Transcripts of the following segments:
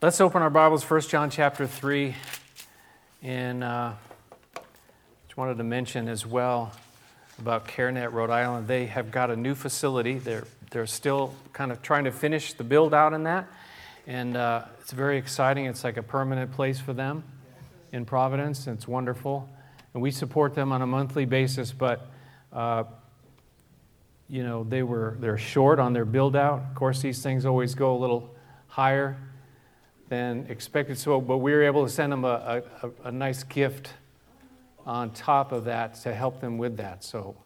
Let's open our Bibles, 1 John chapter 3. And uh, just wanted to mention as well about CareNet Rhode Island. They have got a new facility. They're, they're still kind of trying to finish the build out in that. And uh, it's very exciting. It's like a permanent place for them in Providence. It's wonderful. And we support them on a monthly basis, but uh, you know, they were they're short on their build out. Of course, these things always go a little higher than expected. So, but we were able to send them a, a, a nice gift on top of that to help them with that. So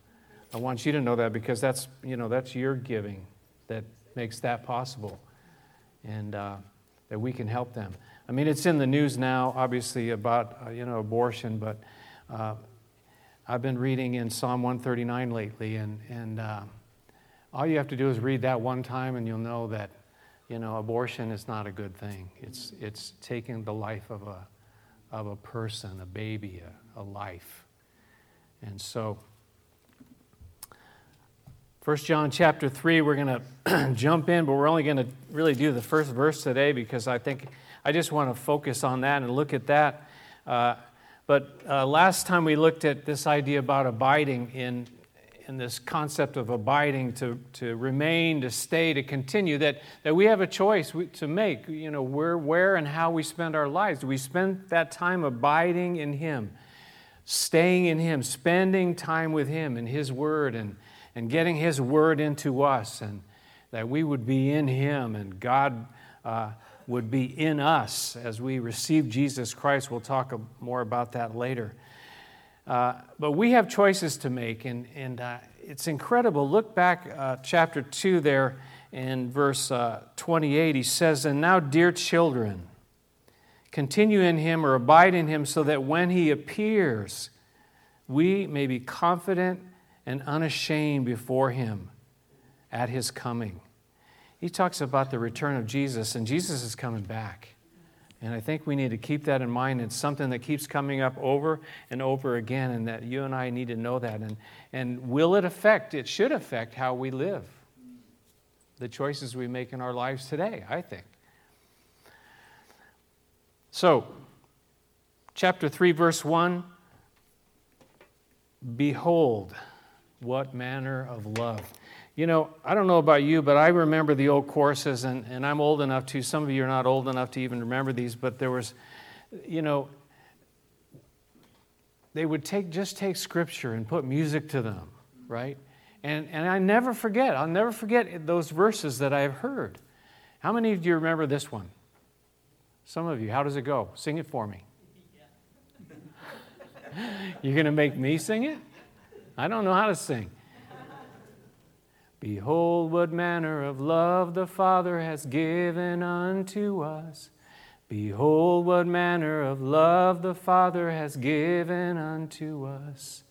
I want you to know that because that's, you know, that's your giving that makes that possible and uh, that we can help them. I mean, it's in the news now, obviously, about, uh, you know, abortion, but uh, I've been reading in Psalm 139 lately, and, and uh, all you have to do is read that one time and you'll know that you know, abortion is not a good thing. It's, it's taking the life of a, of a person, a baby, a, a life. And so, 1 John chapter 3, we're going to jump in, but we're only going to really do the first verse today because I think I just want to focus on that and look at that. Uh, but uh, last time we looked at this idea about abiding in, in this concept of abiding, to, to remain, to stay, to continue, that, that we have a choice to make, you know, where, where and how we spend our lives. Do we spend that time abiding in Him, staying in Him, spending time with Him and His Word and, and getting His Word into us, and that we would be in Him and God uh, would be in us as we receive Jesus Christ. We'll talk more about that later. Uh, but we have choices to make, and, and uh, it's incredible. Look back, uh, chapter 2, there in verse uh, 28. He says, And now, dear children, continue in him or abide in him, so that when he appears, we may be confident and unashamed before him at his coming. He talks about the return of Jesus, and Jesus is coming back. And I think we need to keep that in mind. It's something that keeps coming up over and over again, and that you and I need to know that. And, and will it affect? It should affect how we live, the choices we make in our lives today, I think. So, chapter 3, verse 1 Behold, what manner of love. You know, I don't know about you, but I remember the old choruses, and, and I'm old enough to, some of you are not old enough to even remember these, but there was, you know, they would take just take scripture and put music to them, right? And, and I never forget, I'll never forget those verses that I've heard. How many of you remember this one? Some of you. How does it go? Sing it for me. You're going to make me sing it? I don't know how to sing. Behold, what manner of love the Father has given unto us. Behold, what manner of love the Father has given unto us,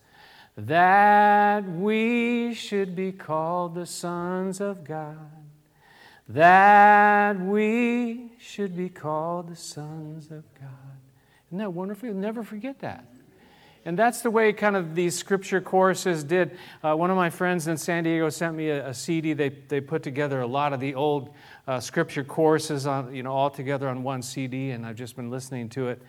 that we should be called the sons of God. That we should be called the sons of God. Isn't that wonderful? You'll never forget that. And that's the way kind of these scripture choruses did. Uh, one of my friends in San Diego sent me a, a, CD. They, they put together a lot of the old uh, scripture choruses on, you know, all together on one CD, and I've just been listening to it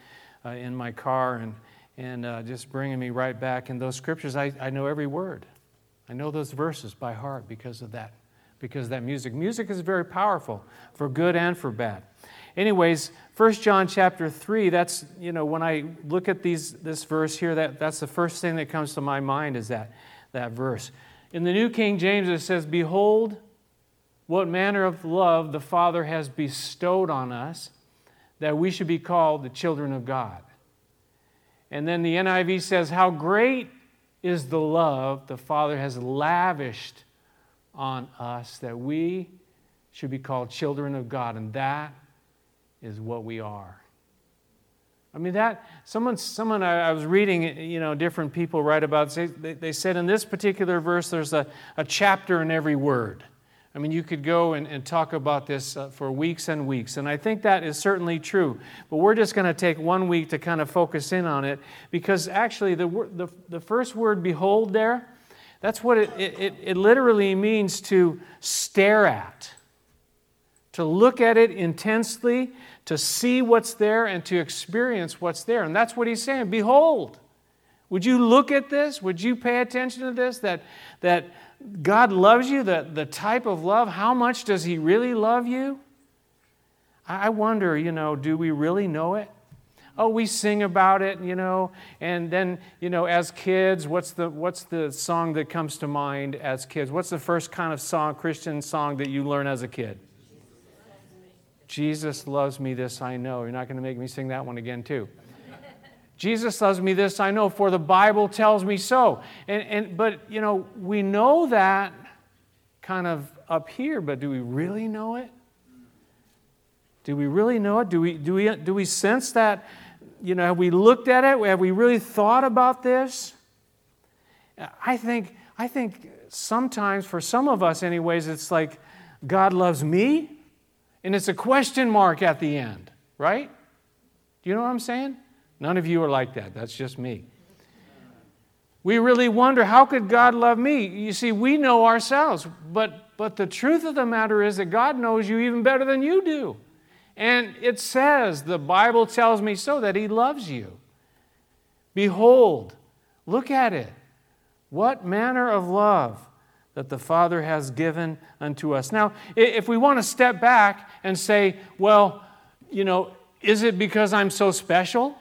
uh, in my car and, and uh, just bringing me right back. And those scriptures, I, I know every word. I know those verses by heart because of that, because of that music. Music is very powerful for good and for bad. Anyways, 1 John chapter 3, that's, you know, when I look at these, this verse here, that, that's the first thing that comes to my mind is that, that verse. In the New King James, it says, Behold, what manner of love the Father has bestowed on us, that we should be called the children of God. And then the NIV says, How great is the love the Father has lavished on us, that we should be called children of God. And that is what we are. I mean, that, someone, someone I, I was reading, you know, different people write about, they, they said in this particular verse, there's a, a chapter in every word. I mean, you could go and, and talk about this uh, for weeks and weeks, and I think that is certainly true. But we're just going to take one week to kind of focus in on it because actually, the, the, the first word, behold, there, that's what it, it, it literally means to stare at to look at it intensely, to see what's there, and to experience what's there. And that's what he's saying. Behold, would you look at this? Would you pay attention to this? That, that God loves you, the, the type of love, how much does he really love you? I wonder, you know, do we really know it? Oh, we sing about it, you know, and then, you know, as kids, what's the, what's the song that comes to mind as kids? What's the first kind of song, Christian song that you learn as a kid? Jesus loves me, this I know. You're not going to make me sing that one again, too. Jesus loves me, this I know, for the Bible tells me so. And, and, but, you know, we know that kind of up here, but do we really know it? Do we really know it? Do we, do we, do we sense that? You know, have we looked at it? Have we really thought about this? I think, I think sometimes, for some of us, anyways, it's like God loves me and it's a question mark at the end, right? Do you know what I'm saying? None of you are like that. That's just me. We really wonder, how could God love me? You see, we know ourselves, but, but the truth of the matter is that God knows you even better than you do. And it says, the Bible tells me so, that He loves you. Behold, look at it. What manner of love that the Father has given unto us. Now, if we want to step back and say, well, you know, is it because I'm so special?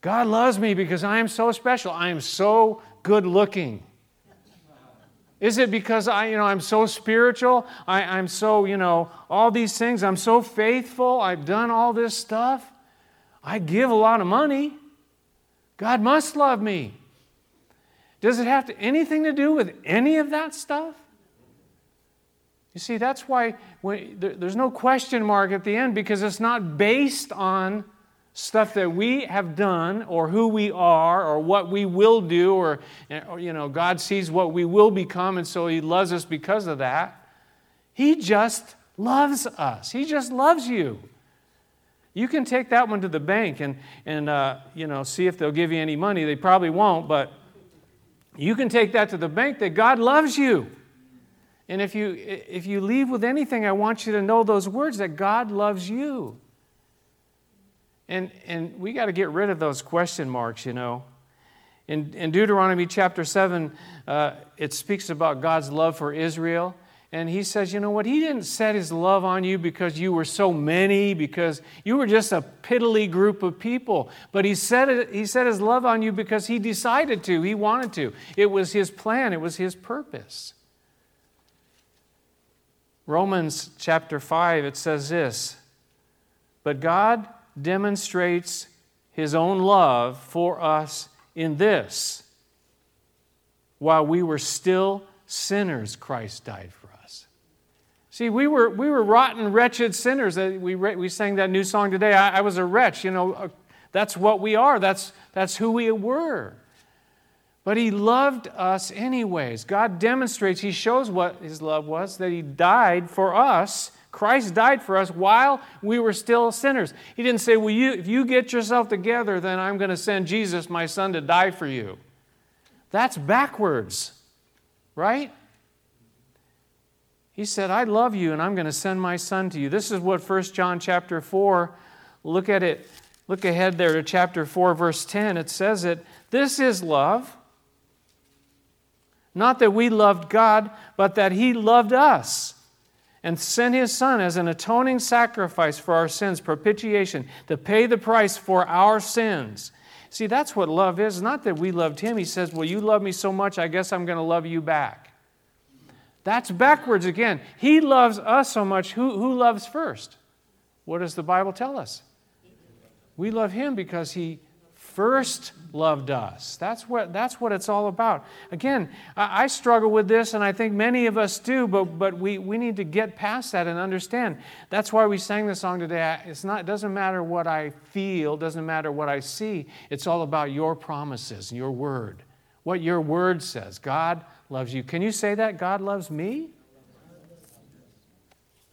God loves me because I am so special. I am so good looking. Is it because I, you know, I'm so spiritual? I, I'm so, you know, all these things. I'm so faithful. I've done all this stuff. I give a lot of money. God must love me. Does it have to, anything to do with any of that stuff? You see, that's why there, there's no question mark at the end because it's not based on stuff that we have done or who we are or what we will do or, or, you know god sees what we will become and so he loves us because of that. He just loves us. He just loves you. You can take that one to the bank and, and uh, you know see if they'll give you any money. They probably won't but you can take that to the bank that God loves you. And if you, if you leave with anything, I want you to know those words that God loves you. And, and we got to get rid of those question marks, you know. In, in Deuteronomy chapter 7, uh, it speaks about God's love for Israel. And he says, you know what? He didn't set his love on you because you were so many, because you were just a piddly group of people. But he set, it, he set his love on you because he decided to, he wanted to. It was his plan, it was his purpose. Romans chapter 5, it says this But God demonstrates his own love for us in this while we were still sinners, Christ died for See, we were, we were rotten, wretched sinners. We, we sang that new song today. I, I was a wretch. You know, uh, that's what we are, that's, that's who we were. But He loved us anyways. God demonstrates, He shows what His love was, that He died for us. Christ died for us while we were still sinners. He didn't say, well, you, if you get yourself together, then I'm going to send Jesus, my son, to die for you. That's backwards, right? He said, I love you and I'm going to send my son to you. This is what 1 John chapter 4, look at it, look ahead there to chapter 4, verse 10. It says it, this is love. Not that we loved God, but that He loved us and sent His Son as an atoning sacrifice for our sins, propitiation, to pay the price for our sins. See, that's what love is. Not that we loved Him. He says, Well, you love me so much, I guess I'm going to love you back. That's backwards again. He loves us so much. Who, who loves first? What does the Bible tell us? We love him because he first loved us. That's what, that's what it's all about. Again, I, I, struggle with this, and I think many of us do, but, but we, we need to get past that and understand. That's why we sang the song today. It's not, it doesn't matter what I feel, doesn't matter what I see. It's all about your promises and your word, what your word says. God loves you. Can you say that? God loves me?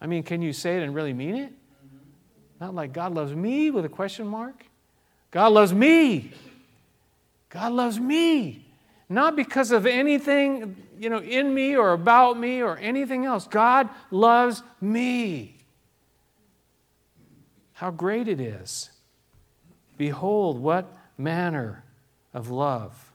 I mean, can you say it and really mean it? Not like God loves me with a question mark. God loves me. God loves me. Not because of anything, you know, in me or about me or anything else. God loves me. How great it is. Behold, what manner of love.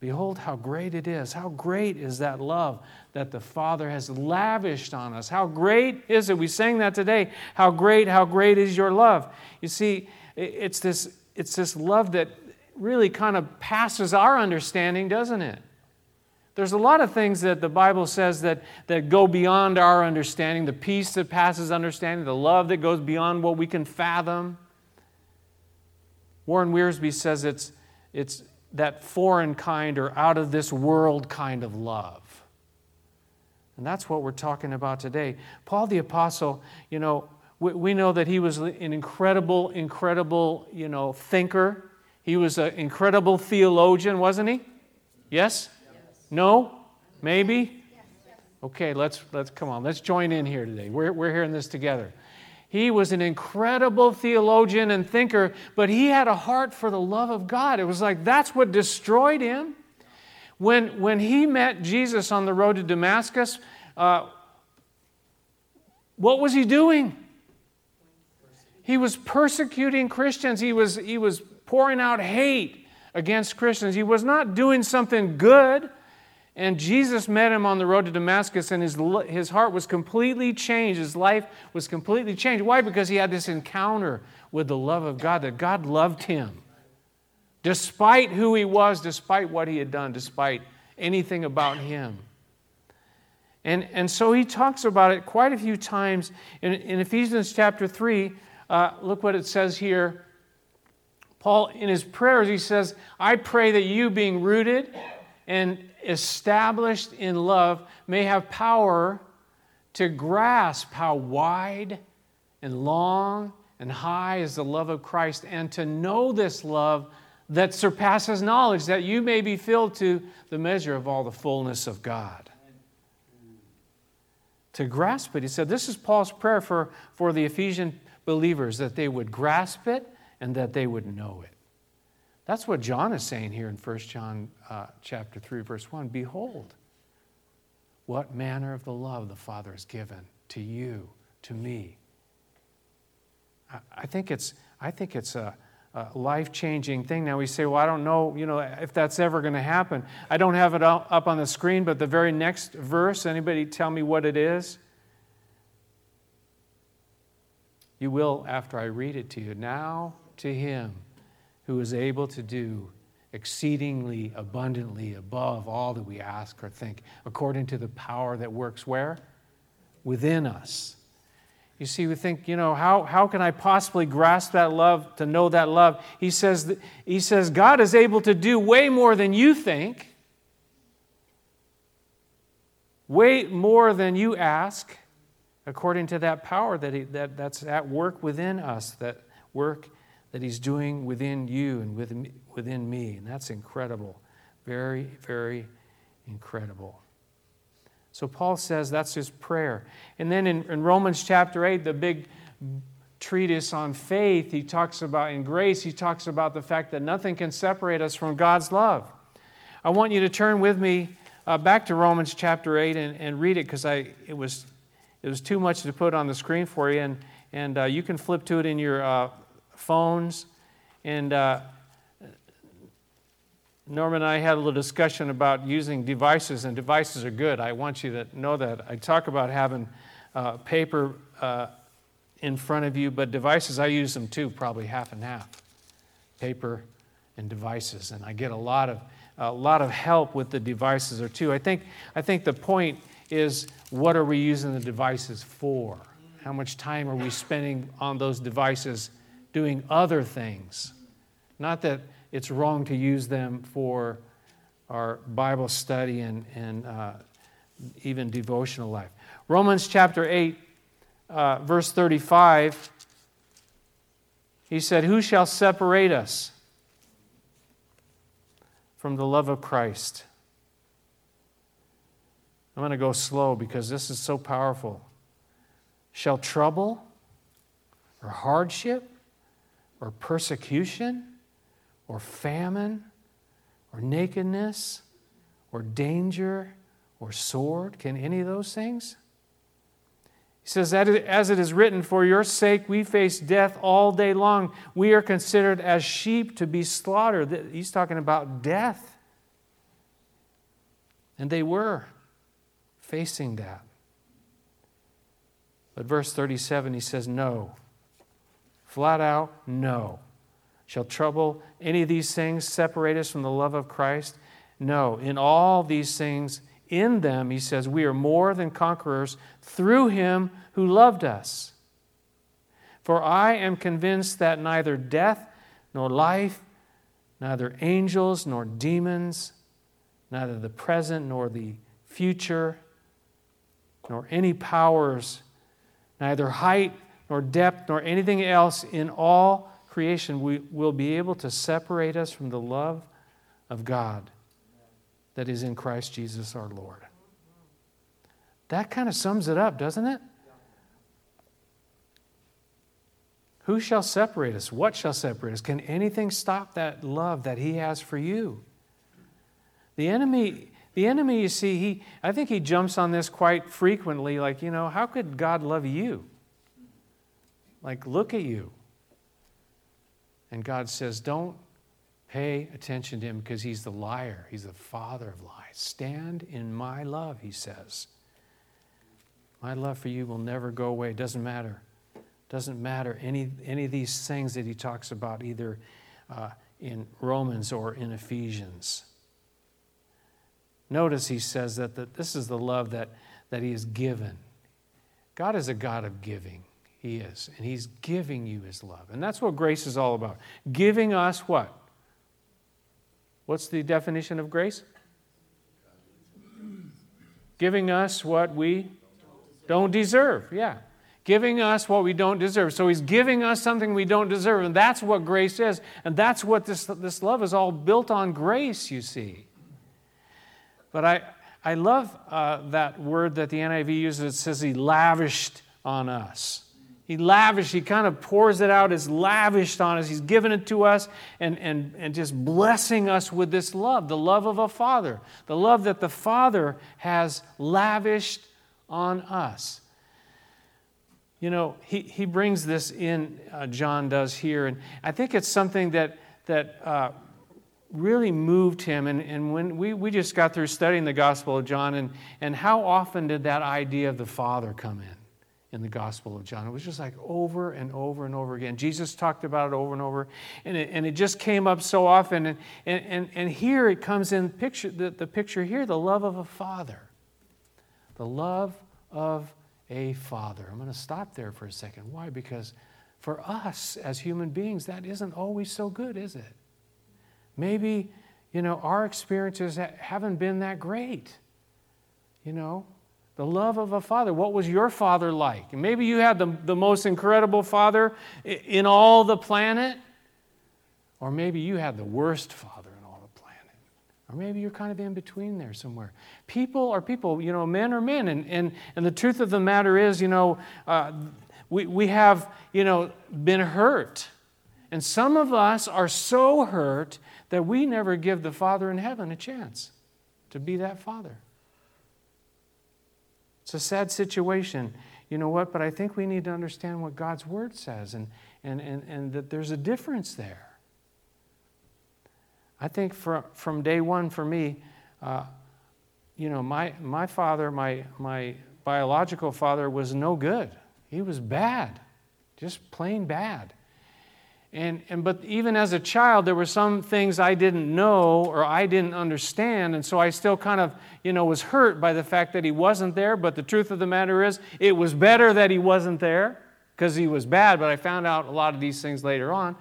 Behold, how great it is. How great is that love that the Father has lavished on us. How great is it? We sang that today. How great, how great is your love. You see, it's this, it's this love that really kind of passes our understanding, doesn't it? There's a lot of things that the Bible says that, that go beyond our understanding the peace that passes understanding, the love that goes beyond what we can fathom. Warren Wiersbe says it's, it's that foreign kind or out of this world kind of love. And that's what we're talking about today. Paul the Apostle, you know, we, we know that he was an incredible, incredible, you know, thinker. He was an incredible theologian, wasn't he? Yes? yes. No? Maybe? Okay, let's, let's come on. Let's join in here today. We're, we're hearing this together. He was an incredible theologian and thinker, but he had a heart for the love of God. It was like that's what destroyed him. When, when he met Jesus on the road to Damascus, uh, what was he doing? He was persecuting Christians. He was, he was pouring out hate against Christians. He was not doing something good. And Jesus met him on the road to Damascus, and his, his heart was completely changed. His life was completely changed. Why? Because he had this encounter with the love of God, that God loved him. Despite who he was, despite what he had done, despite anything about him. And, and so he talks about it quite a few times in, in Ephesians chapter 3. Uh, look what it says here. Paul, in his prayers, he says, I pray that you, being rooted and established in love, may have power to grasp how wide and long and high is the love of Christ, and to know this love that surpasses knowledge, that you may be filled to the measure of all the fullness of God. To grasp it, he said, this is Paul's prayer for, for the Ephesian believers, that they would grasp it and that they would know it. That's what John is saying here in 1 John uh, chapter 3, verse 1. Behold, what manner of the love the Father has given to you, to me. I, I think it's, I think it's a, a life changing thing. Now we say, well, I don't know, you know, if that's ever going to happen. I don't have it up on the screen, but the very next verse, anybody tell me what it is? You will after I read it to you. Now to him who is able to do exceedingly abundantly above all that we ask or think, according to the power that works where? Within us. You see, we think, you know, how, how can I possibly grasp that love, to know that love? He says, that, he says, God is able to do way more than you think, way more than you ask, according to that power that, he, that that's at work within us, that work that He's doing within you and within me. And that's incredible. Very, very incredible. So Paul says that's his prayer. And then in, in, Romans chapter 8, the big treatise on faith, he talks about, in grace, he talks about the fact that nothing can separate us from God's love. I want you to turn with me uh, back to Romans chapter 8 and, and read it because it was, it was too much to put on the screen for you. And, and uh, you can flip to it in your uh, phones. And uh, Norman and I had a little discussion about using devices, and devices are good. I want you to know that. I talk about having uh, paper uh, in front of you, but devices, I use them too, probably half and half paper and devices. And I get a lot of, a lot of help with the devices or two. I think, I think the point is what are we using the devices for? How much time are we spending on those devices doing other things. Not that it's wrong to use them for our Bible study and, and uh, even devotional life. Romans chapter 8, uh, verse 35, he said, Who shall separate us from the love of Christ? I'm going to go slow because this is so powerful. Shall trouble or hardship or persecution or famine or nakedness or danger or sword? Can any of those things? He says, As it is written, For your sake we face death all day long. We are considered as sheep to be slaughtered. He's talking about death. And they were facing that. But verse 37, he says, No. Flat out, no. Shall trouble any of these things separate us from the love of Christ? No. In all these things, in them, he says, we are more than conquerors through him who loved us. For I am convinced that neither death nor life, neither angels nor demons, neither the present nor the future, nor any powers, neither height nor depth nor anything else in all creation we will be able to separate us from the love of God that is in Christ Jesus our Lord. That kind of sums it up, doesn't it? Who shall separate us? What shall separate us? Can anything stop that love that He has for you? The enemy, the enemy, you see, he I think he jumps on this quite frequently, like, you know, how could God love you? Like, look at you. And God says, Don't Pay attention to him because he's the liar. He's the father of lies. Stand in my love, he says. My love for you will never go away. It doesn't matter. It Doesn't matter any, any of these things that he talks about either uh, in Romans or in Ephesians. Notice he says that the, this is the love that, that he has given. God is a God of giving. He is. And he's giving you his love. And that's what grace is all about. Giving us what? What's the definition of grace? Giving us what we don't deserve. Yeah. Giving us what we don't deserve. So he's giving us something we don't deserve. And that's what grace is. And that's what this, this love is all built on grace, you see. But I, I love uh, that word that the NIV uses. It says he lavished on us. He lavished, he kind of pours it out as lavished on us. He's given it to us and, and, and just blessing us with this love, the love of a father, the love that the Father has lavished on us. You know, he, he brings this in, uh, John does here, and I think it's something that, that uh, really moved him. And, and when we, we just got through studying the Gospel of John, and, and how often did that idea of the Father come in? In the Gospel of John. It was just like over and over and over again. Jesus talked about it over and over, and it, and it just came up so often. And, and, and, here it comes in picture, the, the picture here the love of a father. The love of a father. I'm going to stop there for a second. Why? Because for us as human beings, that isn't always so good, is it? Maybe, you know, our experiences haven't been that great. You know, the love of a father. What was your father like? maybe you had the, the most incredible father in all the planet, or maybe you had the worst father in all the planet. Or maybe you're kind of in between there somewhere. People are people, you know, men are men. And, and, and the truth of the matter is, you know, uh, we, we have, you know, been hurt. And some of us are so hurt that we never give the Father in heaven a chance to be that Father. It's a sad situation. You know what? But I think we need to understand what God's Word says and, and, and, and that there's a difference there. I think for, from day one for me, uh, you know, my, my father, my, my biological father, was no good. He was bad, just plain bad. And, and but even as a child, there were some things I didn't know or I didn't understand, and so I still kind of, you know, was hurt by the fact that he wasn't there. But the truth of the matter is, it was better that he wasn't there because he was bad. But I found out a lot of these things later on.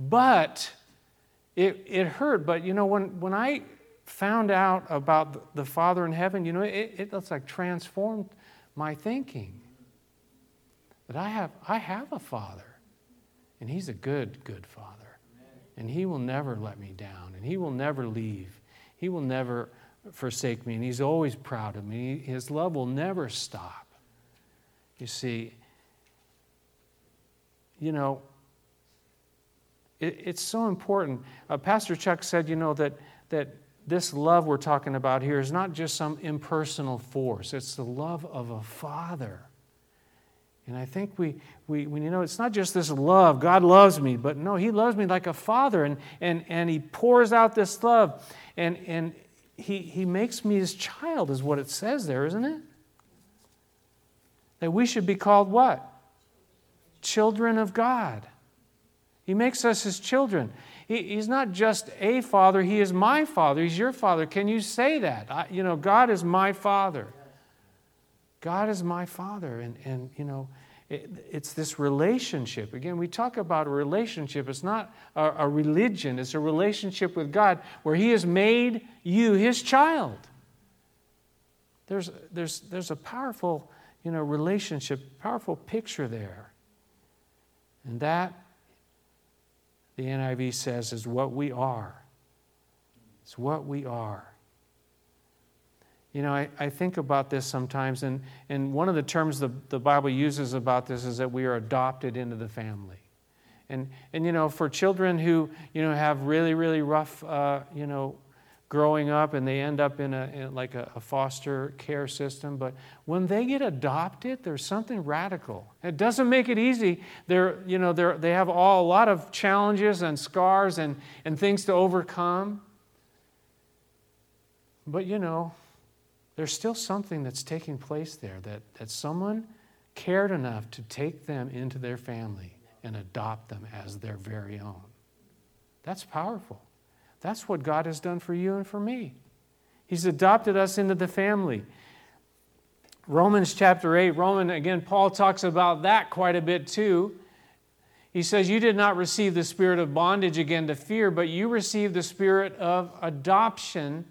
But it, it hurt. But you know, when when I found out about the Father in heaven, you know, it, it it's like transformed my thinking. That I have I have a Father. And He's a good, good Father. And He will never let me down. And He will never leave. He will never forsake me. And He's always proud of me. His love will never stop. You see, you know, it, it's so important. Uh, Pastor Chuck said, you know, that, that this love we're talking about here is not just some impersonal force, it's the love of a father. And I think we, we, when you know, it's not just this love, God loves me, but no, He loves me like a father, and, and, and He pours out this love, and, and he, he makes me His child, is what it says there, isn't it? That we should be called what? Children of God. He makes us His children. He, he's not just a father, He is my father. He's your father. Can you say that? I, you know, God is my father. God is my Father. And, and you know, it, it's this relationship. Again, we talk about a relationship. It's not a, a religion, it's a relationship with God where He has made you His child. There's, there's, there's a powerful you know, relationship, powerful picture there. And that, the NIV says, is what we are. It's what we are. You know, I, I think about this sometimes, and, and one of the terms the, the Bible uses about this is that we are adopted into the family. And, and you know, for children who, you know, have really, really rough, uh, you know, growing up and they end up in, a, in like a, a, foster care system, but when they get adopted, there's something radical. It doesn't make it easy. They're, you know, they're, they have all, a lot of challenges and scars and, and things to overcome. But, you know, there's still something that's taking place there that, that someone cared enough to take them into their family and adopt them as their very own. That's powerful. That's what God has done for you and for me. He's adopted us into the family. Romans chapter 8, Roman, again, Paul talks about that quite a bit too. He says, You did not receive the spirit of bondage again to fear, but you received the spirit of adoption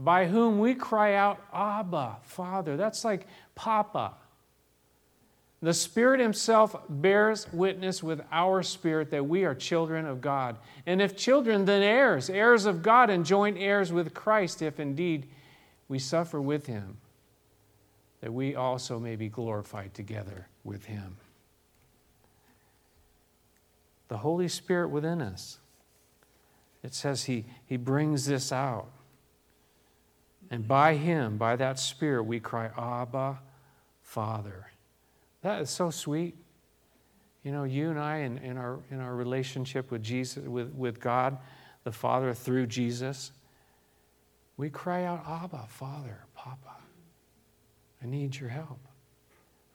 by whom we cry out, Abba, Father. That's like Papa. The Spirit Himself bears witness with our spirit that we are children of God. And if children, then heirs, heirs of God, and joint heirs with Christ, if indeed we suffer with Him, that we also may be glorified together with Him. The Holy Spirit within us, it says He, he brings this out. And by Him, by that Spirit, we cry, Abba, Father. That is so sweet. You know, you and I, in, in, our, in our relationship with Jesus, with, with God, the Father, through Jesus, we cry out, Abba, Father, Papa. I need your help.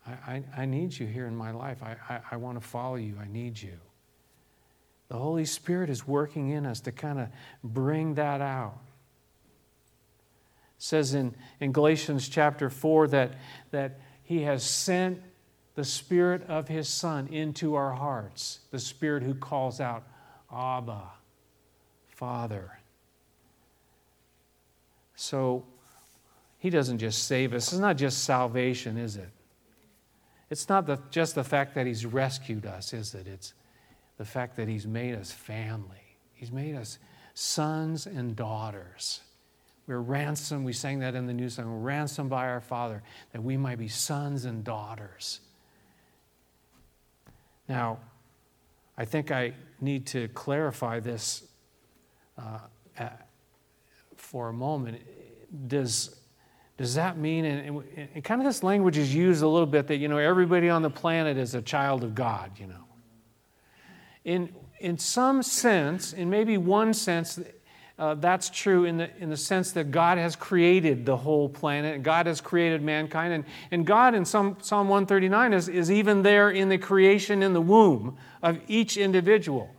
I, I, I need you here in my life. I, I, I want to follow you. I need you. The Holy Spirit is working in us to kind of bring that out says in, in Galatians chapter 4 that, that he has sent the Spirit of his Son into our hearts, the Spirit who calls out, Abba, Father. So he doesn't just save us. It's not just salvation, is it? It's not the, just the fact that he's rescued us, is it? It's the fact that he's made us family. He's made us sons and daughters. We're ransomed. We sang that in the new song. We're ransomed by our Father that we might be sons and daughters. Now, I think I need to clarify this uh, for a moment. Does, does that mean, and, and, kind of this language is used a little bit that, you know, everybody on the planet is a child of God, you know? In, in some sense, in maybe one sense, uh, that's true in the, in the sense that God has created the whole planet, and God has created mankind, and, and God in some, Psalm 139 is, is even there in the creation in the womb of each individual.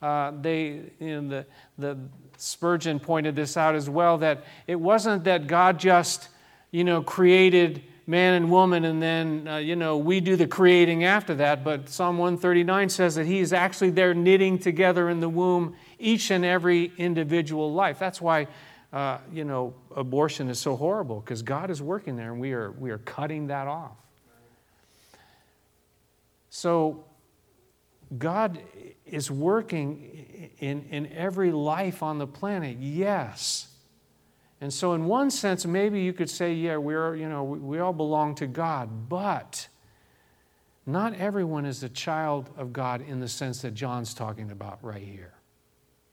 Uh, they, you know, the, the Spurgeon pointed this out as well that it wasn't that God just, you know, created man and woman, and then, uh, you know, we do the creating after that. But Psalm 139 says that He is actually there knitting together in the womb each and every individual life. That's why, uh, you know, abortion is so horrible, because God is working there and we are, we are cutting that off. So, God is working in, in every life on the planet, yes. And so, in one sense, maybe you could say, yeah, we're, you know, we all belong to God, but not everyone is a child of God in the sense that John's talking about right here.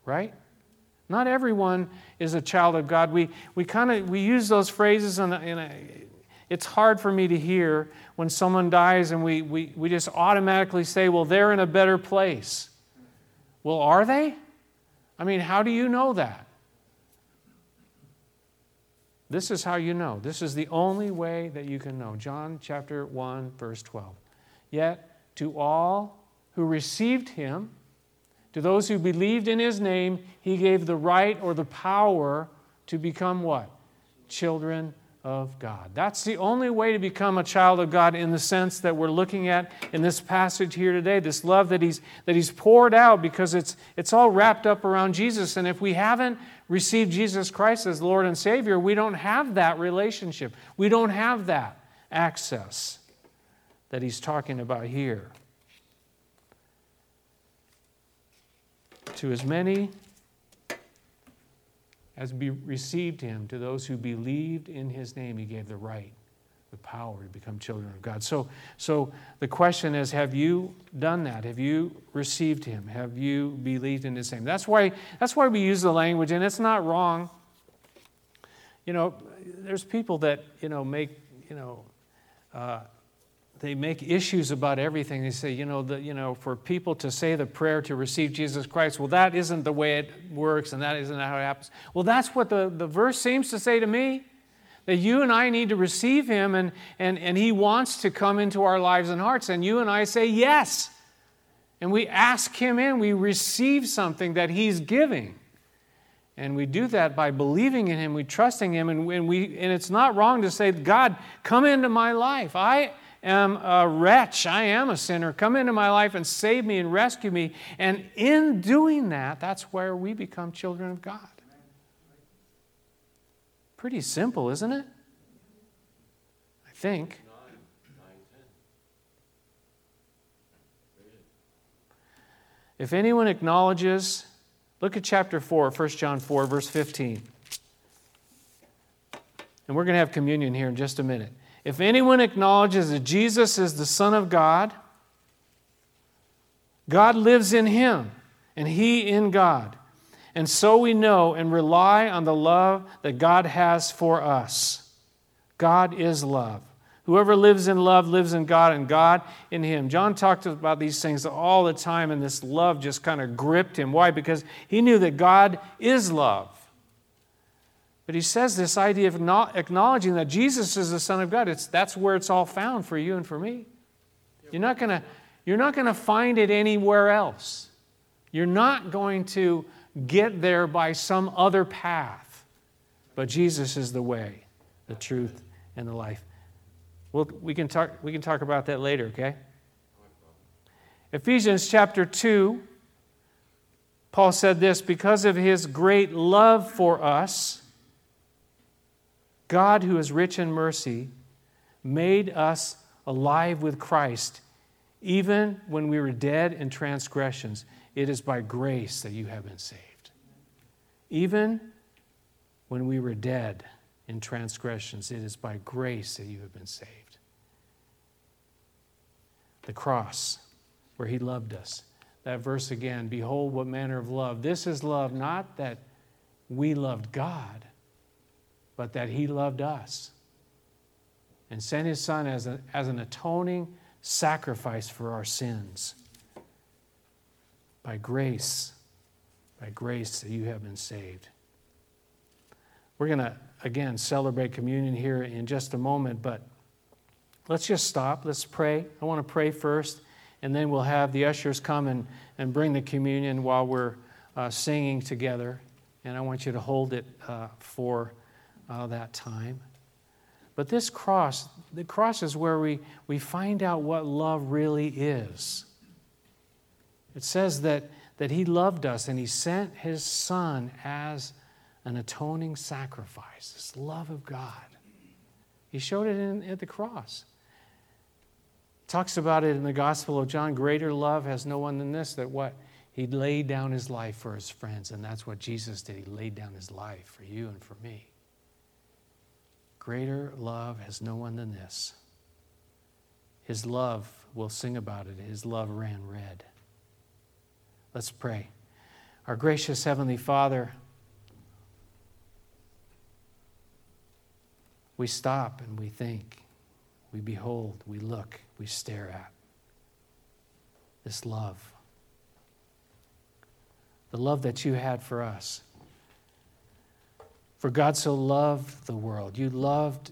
Right? Not everyone is a child of God. We, we kind of we use those phrases, and, and uh, it's hard for me to hear when someone dies and we, we, we just automatically say, well, they're in a better place. Well, are they? I mean, how do you know that? This is how you know. This is the only way that you can know. John chapter 1, verse 12. Yet to all who received him, to those who believed in his name, he gave the right or the power to become what? Children of God. That's the only way to become a child of God in the sense that we're looking at in this passage here today. This love that He's, that he's poured out because it's, it's all wrapped up around Jesus. And if we haven't received Jesus Christ as Lord and Savior, we don't have that relationship. We don't have that access that He's talking about here. To as many as be received him, to those who believed in his name, he gave the right, the power to become children of God. So, so the question is have you done that? Have you received him? Have you believed in his name? That's why, that's why we use the language, and it's not wrong. You know, there's people that, you know, make, you know, uh, they make issues about everything. They say, you know, the, you know, for people to say the prayer to receive Jesus Christ, well, that isn't the way it works and that isn't how it happens. Well, that's what the, the verse seems to say to me. That you and I need to receive him and, and, and he wants to come into our lives and hearts. And you and I say yes. And we ask him in, we receive something that he's giving. And we do that by believing in him, we trusting him, and, and, we, and it's not wrong to say, God, come into my life. I, am a wretch. I am a sinner. Come into my life and save me and rescue me. And in doing that, that's where we become children of God. Pretty simple, isn't it? I think. If anyone acknowledges, look at chapter 4, 1 John 4, verse 15. And we're going to have communion here in just a minute. If anyone acknowledges that Jesus is the Son of God, God lives in him, and he in God. And so we know and rely on the love that God has for us. God is love. Whoever lives in love lives in God and God in him. John talked about these things all the time, and this love just kind of gripped him. Why? Because he knew that God is love. But he says this idea of not acknowledging that Jesus is the Son of God. It's, that's where it's all found for you and for me. You're not going to you're not going to find it anywhere else. You're not going to get there by some other path. But Jesus is the way, the truth, and the life. We'll, we, can talk, we can talk about that later, okay? Ephesians chapter 2, Paul said this because of his great love for us God, who is rich in mercy, made us alive with Christ, even when we were dead in transgressions. It is by grace that you have been saved. Even when we were dead in transgressions, it is by grace that you have been saved. The cross, where he loved us. That verse again Behold, what manner of love. This is love, not that we loved God but that He loved us and sent His Son as, a, as an atoning sacrifice for our sins. By grace, by grace that you have been saved. We're going to, again, celebrate communion here in just a moment, but let's just stop. Let's pray. I want to pray first, and then we'll have the ushers come and, and bring the communion while we're uh, singing together. And I want you to hold it uh, for uh, that time. But this cross, the cross is where we, we find out what love really is. It says that, that He loved us and He sent His Son as an atoning sacrifice, this love of God. He showed it in, at the cross. Talks about it in the Gospel of John. Greater love has no one than this, that what? He laid down his life for his friends, and that's what Jesus did. He laid down his life for you and for me. Greater love has no one than this. His love, we'll sing about it, his love ran red. Let's pray. Our gracious Heavenly Father, we stop and we think, we behold, we look, we stare at this love. The love that you had for us. For God so loved the world. You loved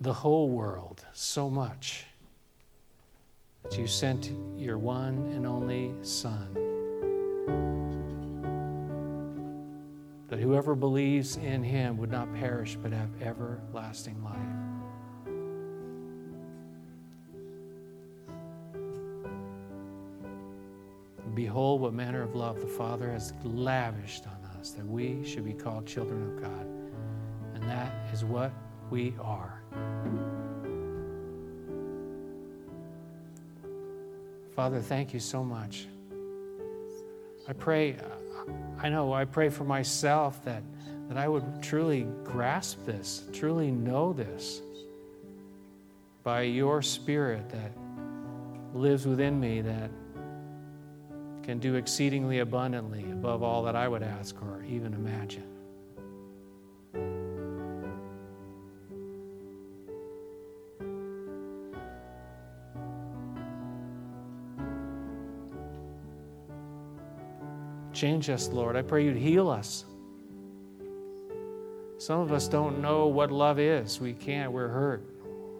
the whole world so much that you sent your one and only Son. That whoever believes in him would not perish but have everlasting life. Behold, what manner of love the Father has lavished on us, that we should be called children of God. And that is what we are. Father, thank you so much. I pray, I know, I pray for myself that, that I would truly grasp this, truly know this by your Spirit that lives within me, that can do exceedingly abundantly above all that I would ask or even imagine. Change us, Lord. I pray you'd heal us. Some of us don't know what love is. We can't. We're hurt.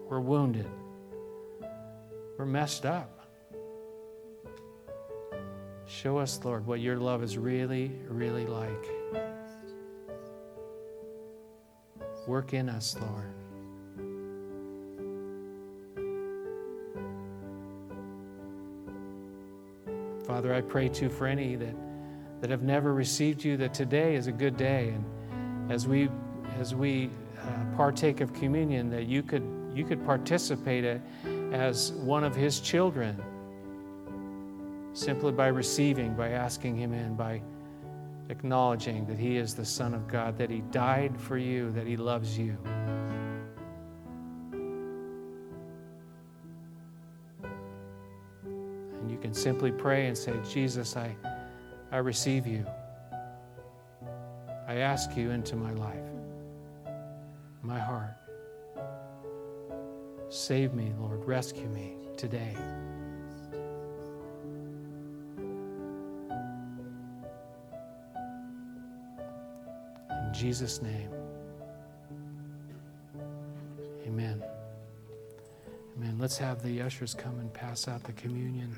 We're wounded. We're messed up. Show us, Lord, what your love is really, really like. Work in us, Lord. Father, I pray too for any that that have never received you, that today is a good day. And as we, as we uh, partake of communion, that you could, you could participate as one of his children simply by receiving, by asking him in, by acknowledging that he is the Son of God, that he died for you, that he loves you. And you can simply pray and say, Jesus, I. I receive you. I ask you into my life, my heart. Save me, Lord. Rescue me today. In Jesus' name. Amen. Amen. Let's have the ushers come and pass out the communion.